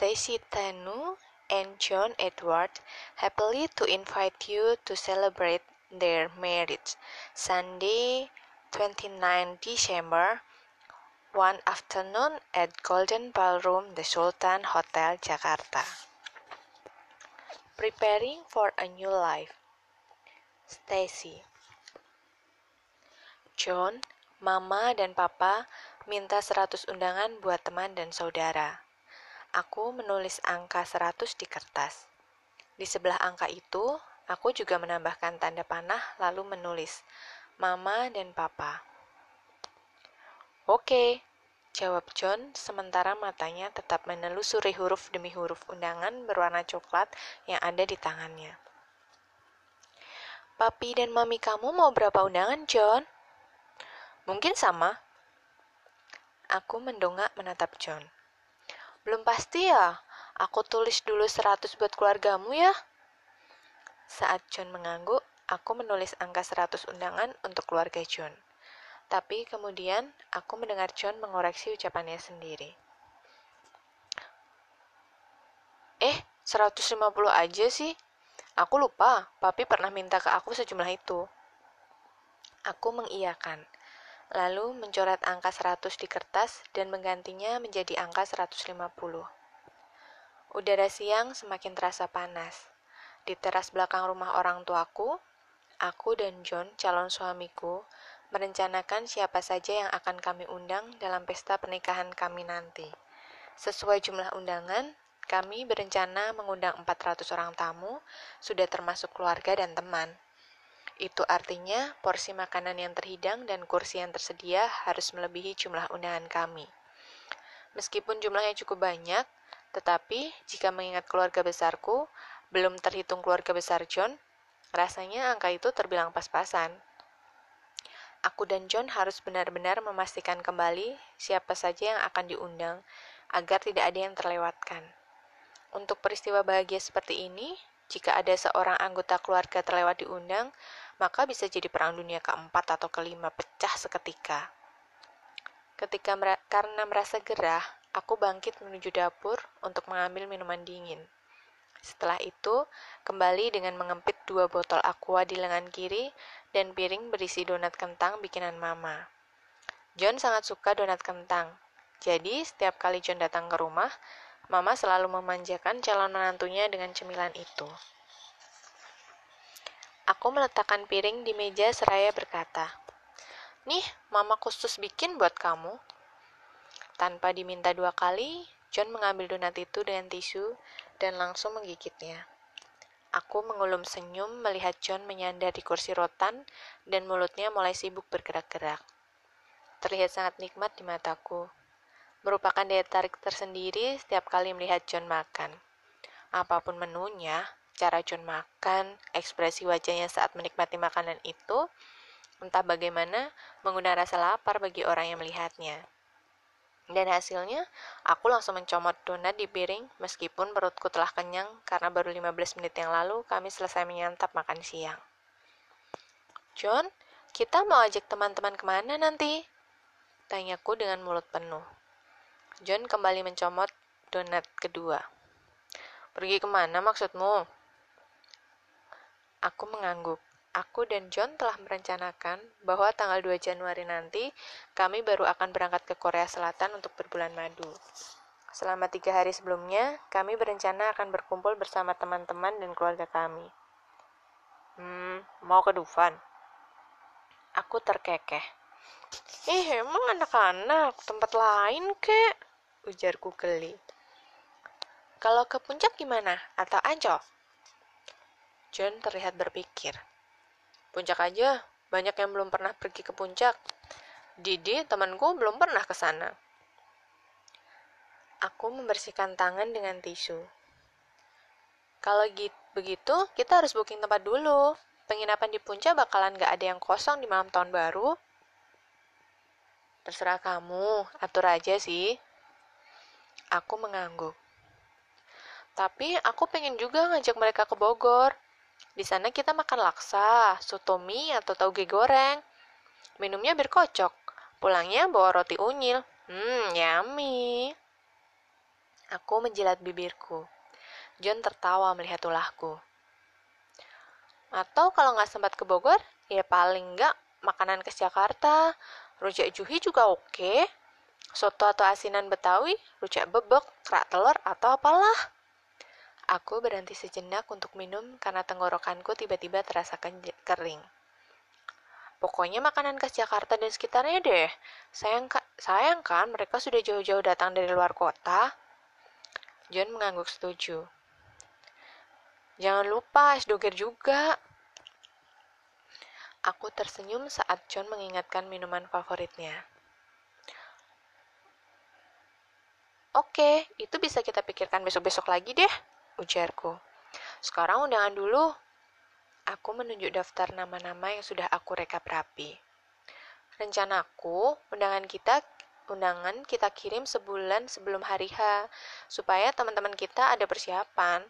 Stacy Tanu and John Edward happily to invite you to celebrate their marriage Sunday 29 December one afternoon at Golden Ballroom The Sultan Hotel Jakarta. Preparing for a new life. Stacy. John, Mama dan Papa minta 100 undangan buat teman dan saudara. Aku menulis angka 100 di kertas. Di sebelah angka itu, aku juga menambahkan tanda panah lalu menulis Mama dan Papa. Oke, jawab John sementara matanya tetap menelusuri huruf demi huruf undangan berwarna coklat yang ada di tangannya. Papi dan mami kamu mau berapa undangan, John? Mungkin sama. Aku mendongak menatap John. Belum pasti ya. Aku tulis dulu 100 buat keluargamu ya. Saat John mengangguk, aku menulis angka 100 undangan untuk keluarga John. Tapi kemudian aku mendengar John mengoreksi ucapannya sendiri. Eh, 150 aja sih. Aku lupa, papi pernah minta ke aku sejumlah itu. Aku mengiyakan lalu mencoret angka 100 di kertas dan menggantinya menjadi angka 150. Udara siang semakin terasa panas. Di teras belakang rumah orang tuaku, aku dan John, calon suamiku, merencanakan siapa saja yang akan kami undang dalam pesta pernikahan kami nanti. Sesuai jumlah undangan, kami berencana mengundang 400 orang tamu, sudah termasuk keluarga dan teman. Itu artinya porsi makanan yang terhidang dan kursi yang tersedia harus melebihi jumlah undangan kami. Meskipun jumlahnya cukup banyak, tetapi jika mengingat keluarga besarku, belum terhitung keluarga besar John, rasanya angka itu terbilang pas-pasan. Aku dan John harus benar-benar memastikan kembali siapa saja yang akan diundang agar tidak ada yang terlewatkan. Untuk peristiwa bahagia seperti ini, jika ada seorang anggota keluarga terlewat diundang, maka bisa jadi perang dunia keempat atau kelima pecah seketika. Ketika mer karena merasa gerah, aku bangkit menuju dapur untuk mengambil minuman dingin. Setelah itu, kembali dengan mengempit dua botol aqua di lengan kiri dan piring berisi donat kentang bikinan mama. John sangat suka donat kentang, jadi setiap kali John datang ke rumah, mama selalu memanjakan calon menantunya dengan cemilan itu. Aku meletakkan piring di meja seraya berkata, Nih, mama khusus bikin buat kamu. Tanpa diminta dua kali, John mengambil donat itu dengan tisu dan langsung menggigitnya. Aku mengulum senyum melihat John menyandar di kursi rotan dan mulutnya mulai sibuk bergerak-gerak. Terlihat sangat nikmat di mataku. Merupakan daya tarik tersendiri setiap kali melihat John makan. Apa pun menunya, cara John makan, ekspresi wajahnya saat menikmati makanan itu, entah bagaimana mengundang rasa lapar bagi orang yang melihatnya. Dan hasilnya, aku langsung mencomot donat di piring meskipun perutku telah kenyang karena baru 15 menit yang lalu kami selesai menyantap makan siang. John, kita mau ajak teman-teman ke mana nanti? Tanyaku dengan mulut penuh. John kembali mencomot donat kedua. Pergi ke mana maksudmu? Aku mengangguk. Aku dan John telah merencanakan bahwa tanggal 2 Januari nanti kami baru akan berangkat ke Korea Selatan untuk berbulan madu. Selama tiga hari sebelumnya, kami berencana akan berkumpul bersama teman-teman dan keluarga kami. Hmm, mau ke Dufan? Aku terkekeh. Ih, emang anak-anak, tempat lain kek? Ujarku geli. Kalau ke puncak gimana? Atau Ancol? John terlihat berpikir. Puncak aja, banyak yang belum pernah pergi ke puncak. Didi, temanku, belum pernah ke sana. Aku membersihkan tangan dengan tisu. Kalau gitu, begitu, kita harus booking tempat dulu. Penginapan di puncak bakalan gak ada yang kosong di malam tahun baru. Terserah kamu, atur aja sih. Aku mengangguk. Tapi aku pengen juga ngajak mereka ke Bogor. Di sana kita makan laksa, soto mie, atau tauge goreng. Minumnya bir kocok. Pulangnya bawa roti unyil. Hmm, yummy. Aku menjilat bibirku. John tertawa melihat ulahku. Atau kalau nggak sempat ke Bogor, ya paling nggak makanan ke Jakarta. Rujak juhi juga oke. Soto atau asinan Betawi, rujak bebek, kerak telur, atau apalah. Aku berhenti sejenak untuk minum karena tenggorokanku tiba-tiba terasa kering. Pokoknya makanan khas Jakarta dan sekitarnya deh. Sayang, sayang kan mereka sudah jauh-jauh datang dari luar kota. John mengangguk setuju. Jangan lupa es doger juga. Aku tersenyum saat John mengingatkan minuman favoritnya. Oke, itu bisa kita pikirkan besok-besok lagi deh, ujarku. Sekarang undangan dulu. Aku menunjuk daftar nama-nama yang sudah aku rekap rapi. Rencanaku, undangan kita undangan kita kirim sebulan sebelum hari H, supaya teman-teman kita ada persiapan.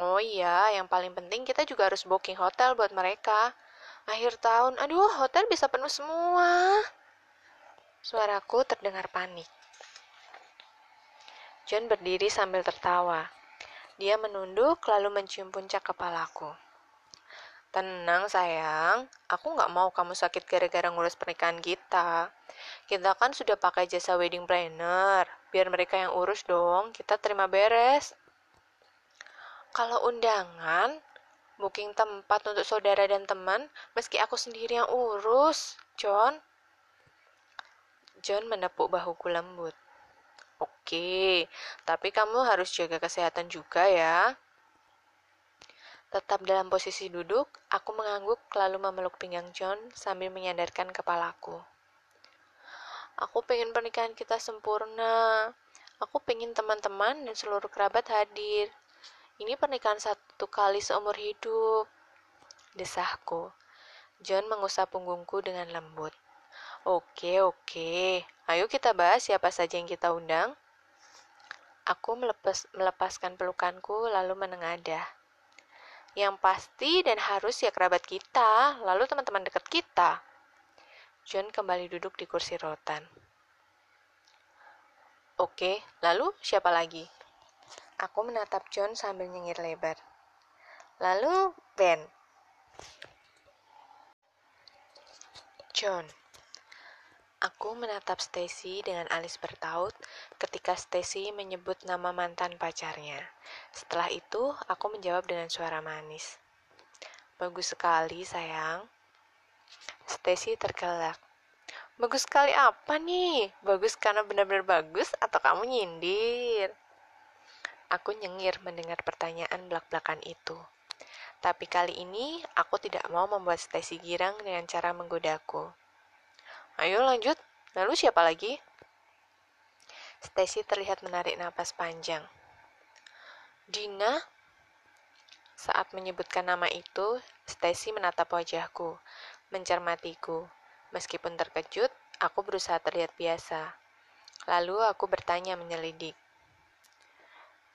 Oh iya, yang paling penting kita juga harus booking hotel buat mereka. Akhir tahun, aduh, hotel bisa penuh semua. Suaraku terdengar panik. John berdiri sambil tertawa. Dia menunduk lalu mencium puncak kepalaku. Tenang sayang, aku nggak mau kamu sakit gara-gara ngurus pernikahan kita. Kita kan sudah pakai jasa wedding planner, biar mereka yang urus dong, kita terima beres. Kalau undangan, booking tempat untuk saudara dan teman, meski aku sendiri yang urus, John. John menepuk bahuku lembut. Oke, tapi kamu harus jaga kesehatan juga ya. Tetap dalam posisi duduk, aku mengangguk lalu memeluk pinggang John sambil menyadarkan kepalaku. Aku pengen pernikahan kita sempurna. Aku pengen teman-teman dan seluruh kerabat hadir. Ini pernikahan satu kali seumur hidup. Desahku. John mengusap punggungku dengan lembut. Oke, oke. Ayo kita bahas siapa saja yang kita undang. Aku melepas, melepaskan pelukanku lalu menengadah. Yang pasti dan harus ya kerabat kita, lalu teman-teman dekat kita. John kembali duduk di kursi rotan. Oke, lalu siapa lagi? Aku menatap John sambil nyengir lebar. Lalu Ben. John. Aku menatap Stacy dengan alis bertaut ketika Stacy menyebut nama mantan pacarnya. Setelah itu, aku menjawab dengan suara manis. Bagus sekali, sayang. Stacy tergelak. Bagus sekali apa nih? Bagus karena benar-benar bagus atau kamu nyindir? Aku nyengir mendengar pertanyaan belak-belakan itu. Tapi kali ini aku tidak mau membuat Stacy girang dengan cara menggodaku. Ayo lanjut. Lalu siapa lagi? Stacy terlihat menarik napas panjang. Dina? Saat menyebutkan nama itu, Stacy menatap wajahku, mencermatiku. Meskipun terkejut, aku berusaha terlihat biasa. Lalu aku bertanya menyelidik.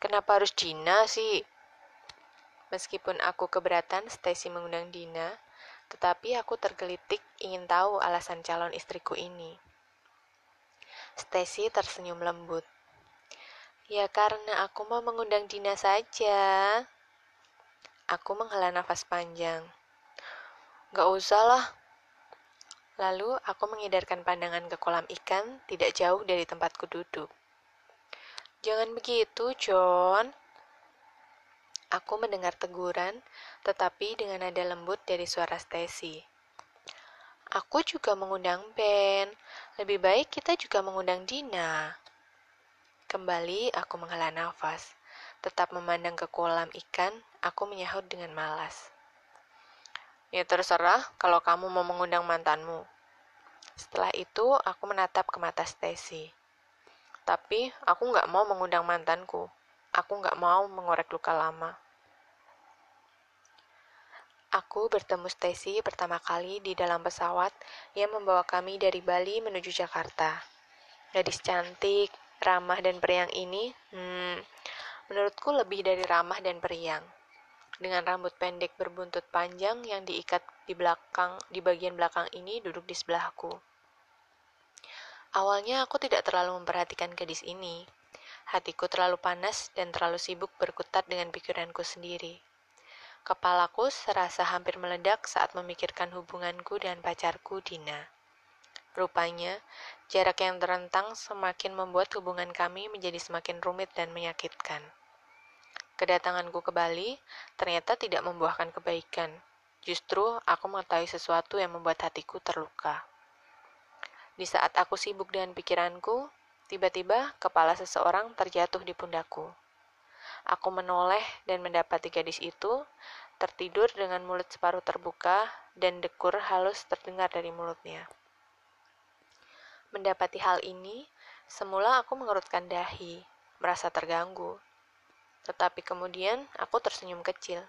Kenapa harus Dina sih? Meskipun aku keberatan Stacy mengundang Dina, tetapi aku tergelitik ingin tahu alasan calon istriku ini. Stacy tersenyum lembut. Ya karena aku mau mengundang Dina saja. Aku menghela nafas panjang. Gak usah lah. Lalu aku mengidarkan pandangan ke kolam ikan tidak jauh dari tempatku duduk. Jangan begitu, John. Aku mendengar teguran, tetapi dengan nada lembut dari suara Stacy. Aku juga mengundang Ben. Lebih baik kita juga mengundang Dina. Kembali aku menghela nafas. Tetap memandang ke kolam ikan, aku menyahut dengan malas. Ya terserah kalau kamu mau mengundang mantanmu. Setelah itu, aku menatap ke mata Stacy. Tapi aku nggak mau mengundang mantanku. Aku nggak mau mengorek luka lama. Aku bertemu Stacy pertama kali di dalam pesawat yang membawa kami dari Bali menuju Jakarta. Gadis cantik, ramah dan periang ini, hmm, menurutku lebih dari ramah dan periang. Dengan rambut pendek berbuntut panjang yang diikat di belakang, di bagian belakang ini duduk di sebelahku. Awalnya aku tidak terlalu memperhatikan gadis ini, hatiku terlalu panas dan terlalu sibuk berkutat dengan pikiranku sendiri. Kepalaku serasa hampir meledak saat memikirkan hubunganku dengan pacarku, Dina. Rupanya, jarak yang terentang semakin membuat hubungan kami menjadi semakin rumit dan menyakitkan. Kedatanganku ke Bali ternyata tidak membuahkan kebaikan. Justru aku mengetahui sesuatu yang membuat hatiku terluka. Di saat aku sibuk dengan pikiranku, tiba-tiba kepala seseorang terjatuh di pundakku. Aku menoleh dan mendapati gadis itu tertidur dengan mulut separuh terbuka dan dekur halus terdengar dari mulutnya. Mendapati hal ini, semula aku mengerutkan dahi, merasa terganggu. Tetapi kemudian aku tersenyum kecil.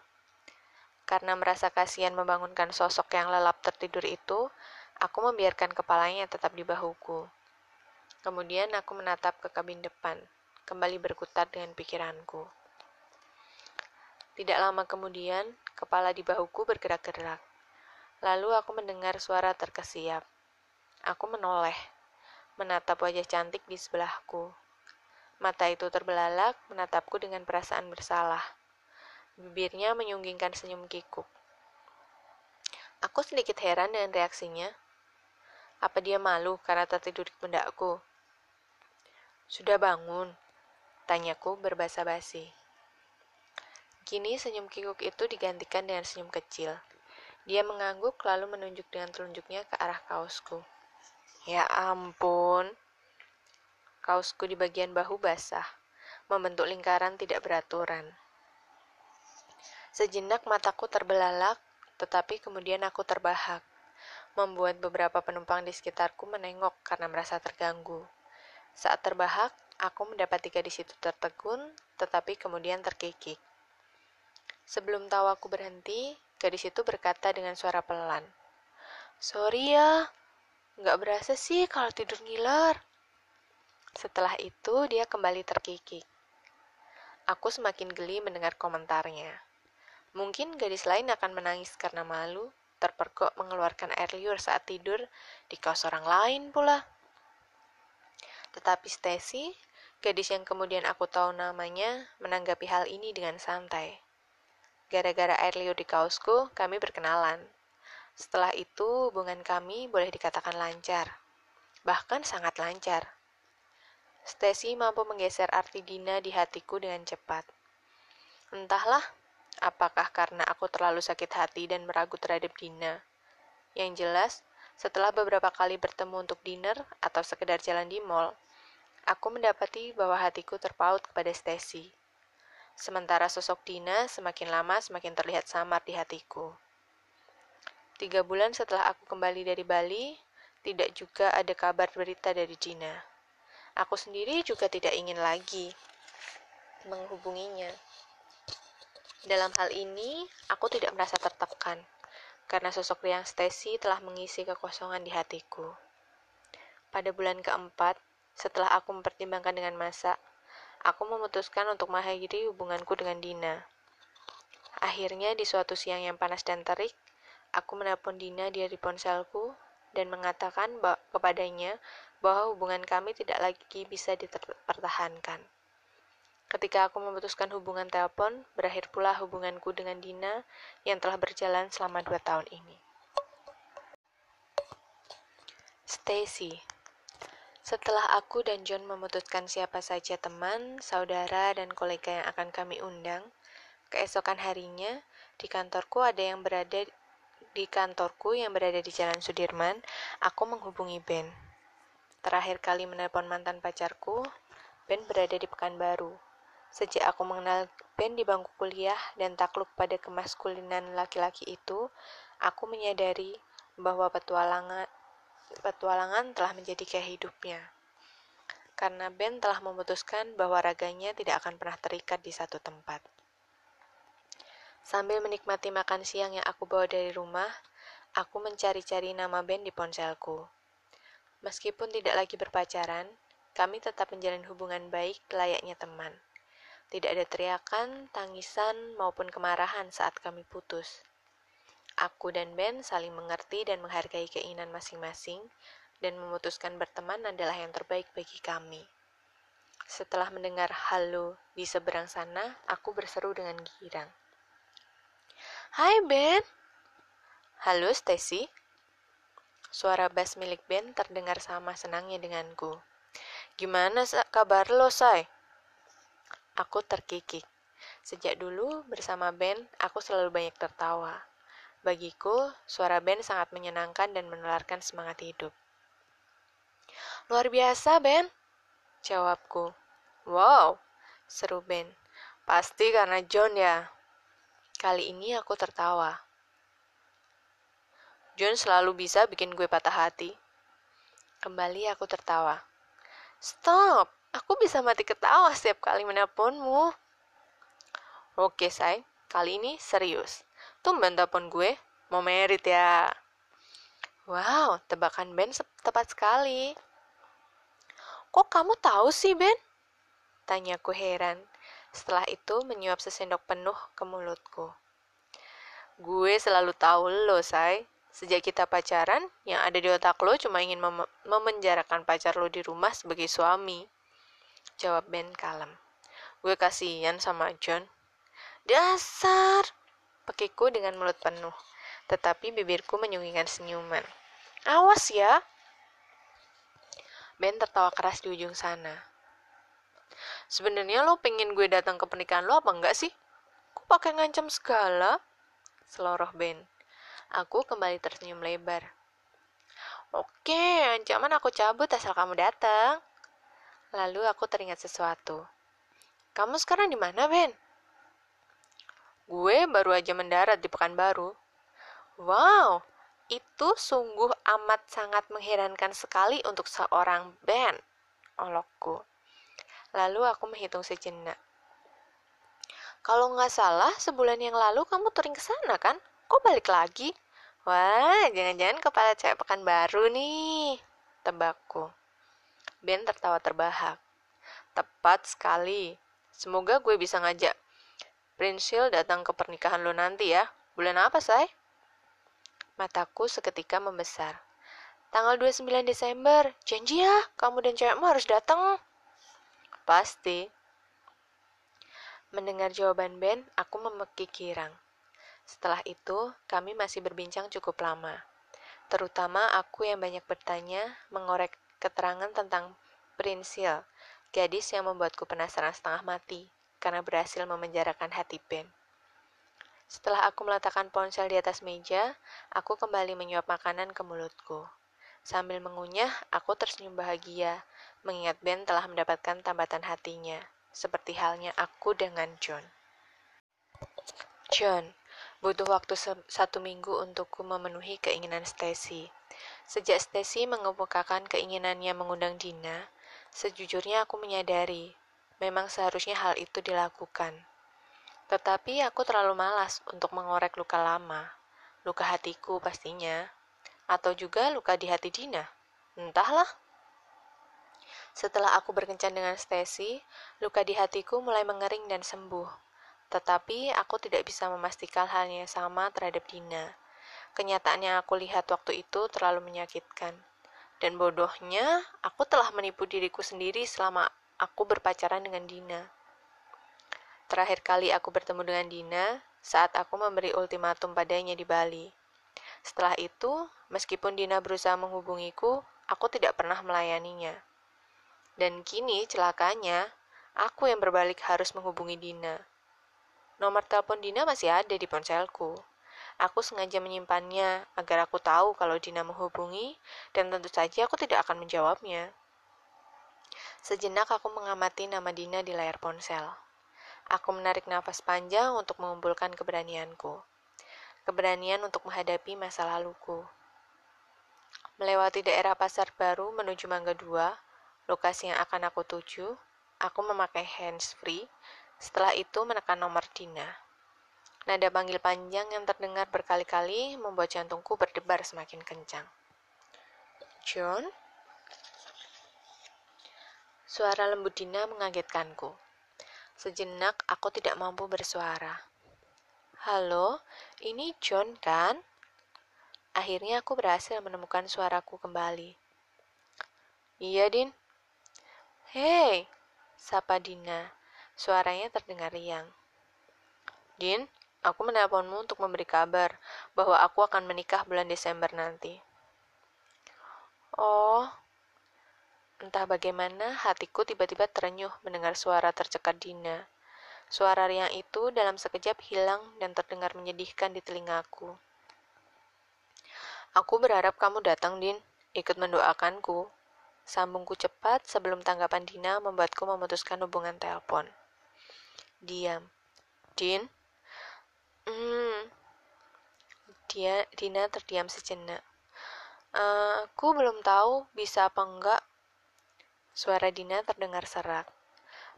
Karena merasa kasihan membangunkan sosok yang lelap tertidur itu, Aku membiarkan kepalanya tetap di bahuku. Kemudian aku menatap ke kabin depan, kembali berkutat dengan pikiranku. Tidak lama kemudian, kepala di bahuku bergerak-gerak. Lalu aku mendengar suara terkesiap. Aku menoleh, menatap wajah cantik di sebelahku. Mata itu terbelalak, menatapku dengan perasaan bersalah. Bibirnya menyunggingkan senyum kikuk. Aku sedikit heran dengan reaksinya. Apa dia malu karena tertidur di pundakku? Sudah bangun? Tanyaku berbahasa basi. Kini senyum kikuk itu digantikan dengan senyum kecil. Dia mengangguk lalu menunjuk dengan telunjuknya ke arah kaosku. Ya ampun. Kaosku di bagian bahu basah, membentuk lingkaran tidak beraturan. Sejenak mataku terbelalak, tetapi kemudian aku terbahak membuat beberapa penumpang di sekitarku menengok karena merasa terganggu. Saat terbahak, aku mendapati gadis itu tertegun, tetapi kemudian terkikik. Sebelum tahu aku berhenti, gadis itu berkata dengan suara pelan. Sorry ya, nggak berasa sih kalau tidur ngiler. Setelah itu, dia kembali terkikik. Aku semakin geli mendengar komentarnya. Mungkin gadis lain akan menangis karena malu, terpergok mengeluarkan air liur saat tidur di kaos orang lain pula. Tetapi Stacy, gadis yang kemudian aku tahu namanya, menanggapi hal ini dengan santai. Gara-gara air liur di kaosku, kami berkenalan. Setelah itu, hubungan kami boleh dikatakan lancar. Bahkan sangat lancar. Stacy mampu menggeser arti Dina di hatiku dengan cepat. Entahlah, Apakah karena aku terlalu sakit hati dan meragu terhadap Dina? Yang jelas, setelah beberapa kali bertemu untuk dinner atau sekedar jalan di mall, aku mendapati bahwa hatiku terpaut kepada Stacy. Sementara sosok Dina semakin lama semakin terlihat samar di hatiku. Tiga bulan setelah aku kembali dari Bali, tidak juga ada kabar berita dari Dina. Aku sendiri juga tidak ingin lagi menghubunginya. Dalam hal ini, aku tidak merasa tertekan, karena sosok Riang Stacy telah mengisi kekosongan di hatiku. Pada bulan keempat, setelah aku mempertimbangkan dengan masa, aku memutuskan untuk mengakhiri hubunganku dengan Dina. Akhirnya, di suatu siang yang panas dan terik, aku menelpon Dina dari ponselku dan mengatakan kepadanya bahwa hubungan kami tidak lagi bisa dipertahankan. Ketika aku memutuskan hubungan telepon, berakhir pula hubunganku dengan Dina yang telah berjalan selama dua tahun ini. Stacy Setelah aku dan John memutuskan siapa saja teman, saudara, dan kolega yang akan kami undang, keesokan harinya di kantorku ada yang berada di kantorku yang berada di Jalan Sudirman, aku menghubungi Ben. Terakhir kali menelpon mantan pacarku, Ben berada di Pekanbaru. Sejak aku mengenal Ben di bangku kuliah dan takluk pada kemaskulinan laki-laki itu, aku menyadari bahwa petualangan, petualangan telah menjadi kehidupnya. Karena Ben telah memutuskan bahwa raganya tidak akan pernah terikat di satu tempat. Sambil menikmati makan siang yang aku bawa dari rumah, aku mencari-cari nama Ben di ponselku. Meskipun tidak lagi berpacaran, kami tetap menjalin hubungan baik layaknya teman. Tidak ada teriakan, tangisan, maupun kemarahan saat kami putus. Aku dan Ben saling mengerti dan menghargai keinginan masing-masing, dan memutuskan berteman adalah yang terbaik bagi kami. Setelah mendengar halo di seberang sana, aku berseru dengan girang. Hai Ben. Halo Stacy. Suara bass milik Ben terdengar sama senangnya denganku. Gimana kabar lo, Say? Aku terkikik. Sejak dulu bersama Ben, aku selalu banyak tertawa. Bagiku, suara Ben sangat menyenangkan dan menularkan semangat hidup. Luar biasa, Ben. Jawabku. Wow, seru Ben. Pasti karena John ya. Kali ini aku tertawa. John selalu bisa bikin gue patah hati. Kembali aku tertawa. Stop, aku bisa mati ketawa setiap kali menelponmu. Oke, say, kali ini serius. Tumben telepon gue, mau merit ya. Wow, tebakan Ben tepat sekali. Kok kamu tahu sih, Ben? Tanyaku heran. Setelah itu menyuap sesendok penuh ke mulutku. Gue selalu tahu lo, say. Sejak kita pacaran, yang ada di otak lo cuma ingin mem memenjarakan pacar lo di rumah sebagai suami. Jawab Ben kalem. Gue kasihan sama John. Dasar! Pekiku dengan mulut penuh. Tetapi bibirku menyungikan senyuman. Awas ya! Ben tertawa keras di ujung sana. Sebenarnya lo pengen gue datang ke pernikahan lo apa enggak sih? Kok pakai ngancam segala? Seloroh Ben. Aku kembali tersenyum lebar. Oke, ancaman aku cabut asal kamu datang. Lalu aku teringat sesuatu. Kamu sekarang di mana, Ben? Gue baru aja mendarat di Pekanbaru. Wow, itu sungguh amat sangat mengherankan sekali untuk seorang Ben. Olokku. Lalu aku menghitung sejenak. Kalau nggak salah, sebulan yang lalu kamu touring ke sana kan? Kok balik lagi? Wah, jangan-jangan kepala cewek pekan baru nih. Tebakku. Ben tertawa terbahak. Tepat sekali. Semoga gue bisa ngajak Prinsil datang ke pernikahan lo nanti ya. Bulan apa, say? Mataku seketika membesar. Tanggal 29 Desember. Janji ya, kamu dan cewekmu harus datang. Pasti. Mendengar jawaban Ben, aku memekik girang. Setelah itu, kami masih berbincang cukup lama. Terutama aku yang banyak bertanya, mengorek keterangan tentang Prinsil, gadis yang membuatku penasaran setengah mati karena berhasil memenjarakan hati Ben. Setelah aku meletakkan ponsel di atas meja, aku kembali menyuap makanan ke mulutku. Sambil mengunyah, aku tersenyum bahagia mengingat Ben telah mendapatkan tambatan hatinya, seperti halnya aku dengan John. John, butuh waktu satu minggu untukku memenuhi keinginan Stacy. Sejak Stacy mengemukakan keinginannya mengundang Dina, sejujurnya aku menyadari memang seharusnya hal itu dilakukan. Tetapi aku terlalu malas untuk mengorek luka lama, luka hatiku pastinya, atau juga luka di hati Dina. Entahlah. Setelah aku berkencan dengan Stacy, luka di hatiku mulai mengering dan sembuh. Tetapi aku tidak bisa memastikan halnya sama terhadap Dina. Kenyataan yang aku lihat waktu itu terlalu menyakitkan. Dan bodohnya, aku telah menipu diriku sendiri selama aku berpacaran dengan Dina. Terakhir kali aku bertemu dengan Dina saat aku memberi ultimatum padanya di Bali. Setelah itu, meskipun Dina berusaha menghubungiku, aku tidak pernah melayaninya. Dan kini celakanya, aku yang berbalik harus menghubungi Dina. Nomor telepon Dina masih ada di ponselku. Aku sengaja menyimpannya agar aku tahu kalau Dina menghubungi dan tentu saja aku tidak akan menjawabnya. Sejenak aku mengamati nama Dina di layar ponsel. Aku menarik nafas panjang untuk mengumpulkan keberanianku. Keberanian untuk menghadapi masa laluku. Melewati daerah pasar baru menuju Mangga 2, lokasi yang akan aku tuju, aku memakai hands-free, setelah itu menekan nomor Dina. Nada panggil panjang yang terdengar berkali-kali membuat jantungku berdebar semakin kencang. John? Suara lembut Dina mengagetkanku. Sejenak aku tidak mampu bersuara. Halo, ini John kan? Akhirnya aku berhasil menemukan suaraku kembali. Iya, Din. Hei, Sapa Dina. Suaranya terdengar riang. Din, aku menelponmu untuk memberi kabar bahwa aku akan menikah bulan Desember nanti. Oh, entah bagaimana hatiku tiba-tiba terenyuh mendengar suara tercekat Dina. Suara riang itu dalam sekejap hilang dan terdengar menyedihkan di telingaku. Aku berharap kamu datang, Din, ikut mendoakanku. Sambungku cepat sebelum tanggapan Dina membuatku memutuskan hubungan telepon. Diam. Din? Hmm. Dia, Dina terdiam sejenak. Uh, aku belum tahu bisa apa enggak. Suara Dina terdengar serak.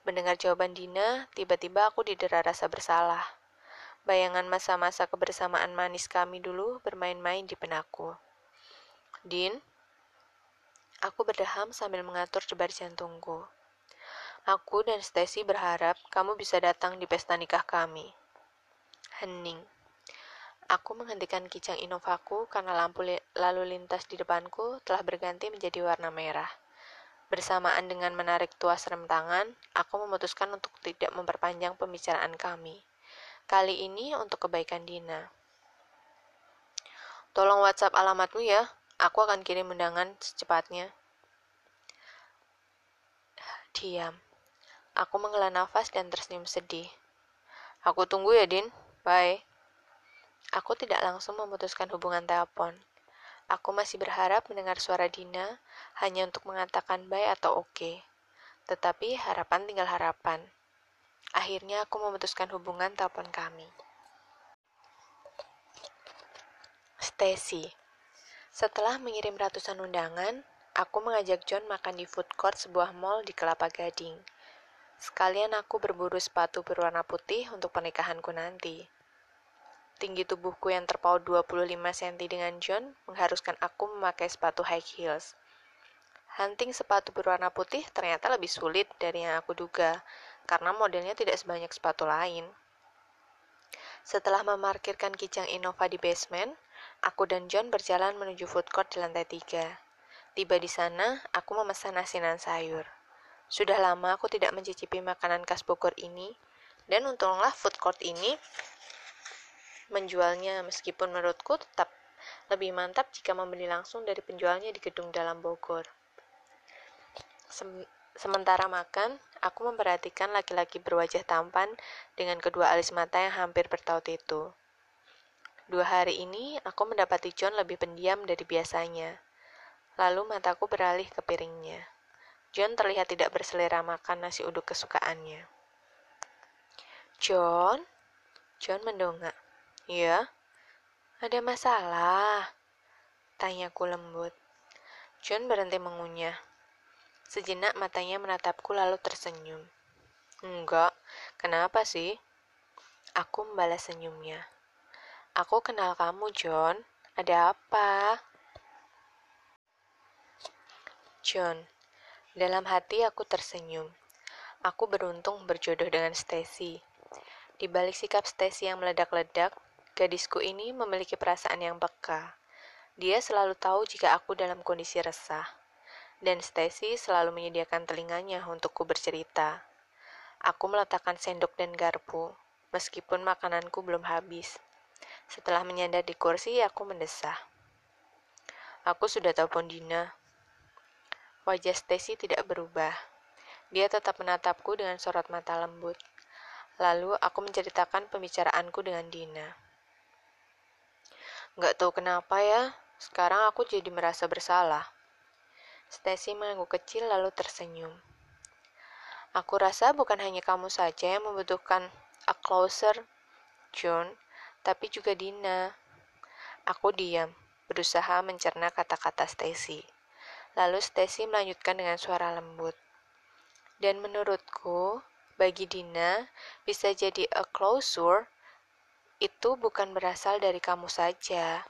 Mendengar jawaban Dina, tiba-tiba aku didera rasa bersalah. Bayangan masa-masa kebersamaan manis kami dulu bermain-main di benakku. Din, aku berdeham sambil mengatur debar jantungku. Aku dan Stacy berharap kamu bisa datang di pesta nikah kami. Hening. Aku menghentikan kijang Innovaku karena lampu li lalu lintas di depanku telah berganti menjadi warna merah. Bersamaan dengan menarik tuas rem tangan, aku memutuskan untuk tidak memperpanjang pembicaraan kami. Kali ini untuk kebaikan Dina. Tolong WhatsApp alamatmu ya, aku akan kirim undangan secepatnya. Diam. Aku menghela nafas dan tersenyum sedih. Aku tunggu ya, Din. Bye. Aku tidak langsung memutuskan hubungan telepon. Aku masih berharap mendengar suara Dina hanya untuk mengatakan bye atau oke. Okay. Tetapi harapan tinggal harapan. Akhirnya aku memutuskan hubungan telepon kami. Stacy. Setelah mengirim ratusan undangan, aku mengajak John makan di food court sebuah mall di Kelapa Gading. Sekalian aku berburu sepatu berwarna putih untuk pernikahanku nanti. Tinggi tubuhku yang terpaut 25 cm dengan John mengharuskan aku memakai sepatu high heels. Hunting sepatu berwarna putih ternyata lebih sulit dari yang aku duga, karena modelnya tidak sebanyak sepatu lain. Setelah memarkirkan kijang Innova di basement, aku dan John berjalan menuju food court di lantai tiga. Tiba di sana, aku memesan asinan sayur. Sudah lama aku tidak mencicipi makanan khas Bogor ini, dan untunglah food court ini menjualnya meskipun menurutku tetap lebih mantap jika membeli langsung dari penjualnya di gedung dalam Bogor. Sem sementara makan, aku memperhatikan laki-laki berwajah tampan dengan kedua alis mata yang hampir bertaut itu. Dua hari ini, aku mendapati John lebih pendiam dari biasanya. Lalu mataku beralih ke piringnya. John terlihat tidak berselera makan nasi uduk kesukaannya. John? John mendongak. Ya, ada masalah? Tanyaku lembut. John berhenti mengunyah. Sejenak matanya menatapku lalu tersenyum. Enggak, kenapa sih? Aku membalas senyumnya. Aku kenal kamu, John. Ada apa? John, dalam hati aku tersenyum. Aku beruntung berjodoh dengan Stacy. Di balik sikap Stacy yang meledak-ledak, Gadisku ini memiliki perasaan yang peka. Dia selalu tahu jika aku dalam kondisi resah. Dan Stacy selalu menyediakan telinganya untukku bercerita. Aku meletakkan sendok dan garpu, meskipun makananku belum habis. Setelah menyandar di kursi, aku mendesah. Aku sudah telepon Dina. Wajah Stacy tidak berubah. Dia tetap menatapku dengan sorot mata lembut. Lalu aku menceritakan pembicaraanku dengan Dina. Gak tahu kenapa ya, sekarang aku jadi merasa bersalah. Stacy mengangguk kecil lalu tersenyum. Aku rasa bukan hanya kamu saja yang membutuhkan a closer, John, tapi juga Dina. Aku diam, berusaha mencerna kata-kata Stacy. Lalu Stacy melanjutkan dengan suara lembut. Dan menurutku, bagi Dina, bisa jadi a closer itu bukan berasal dari kamu saja.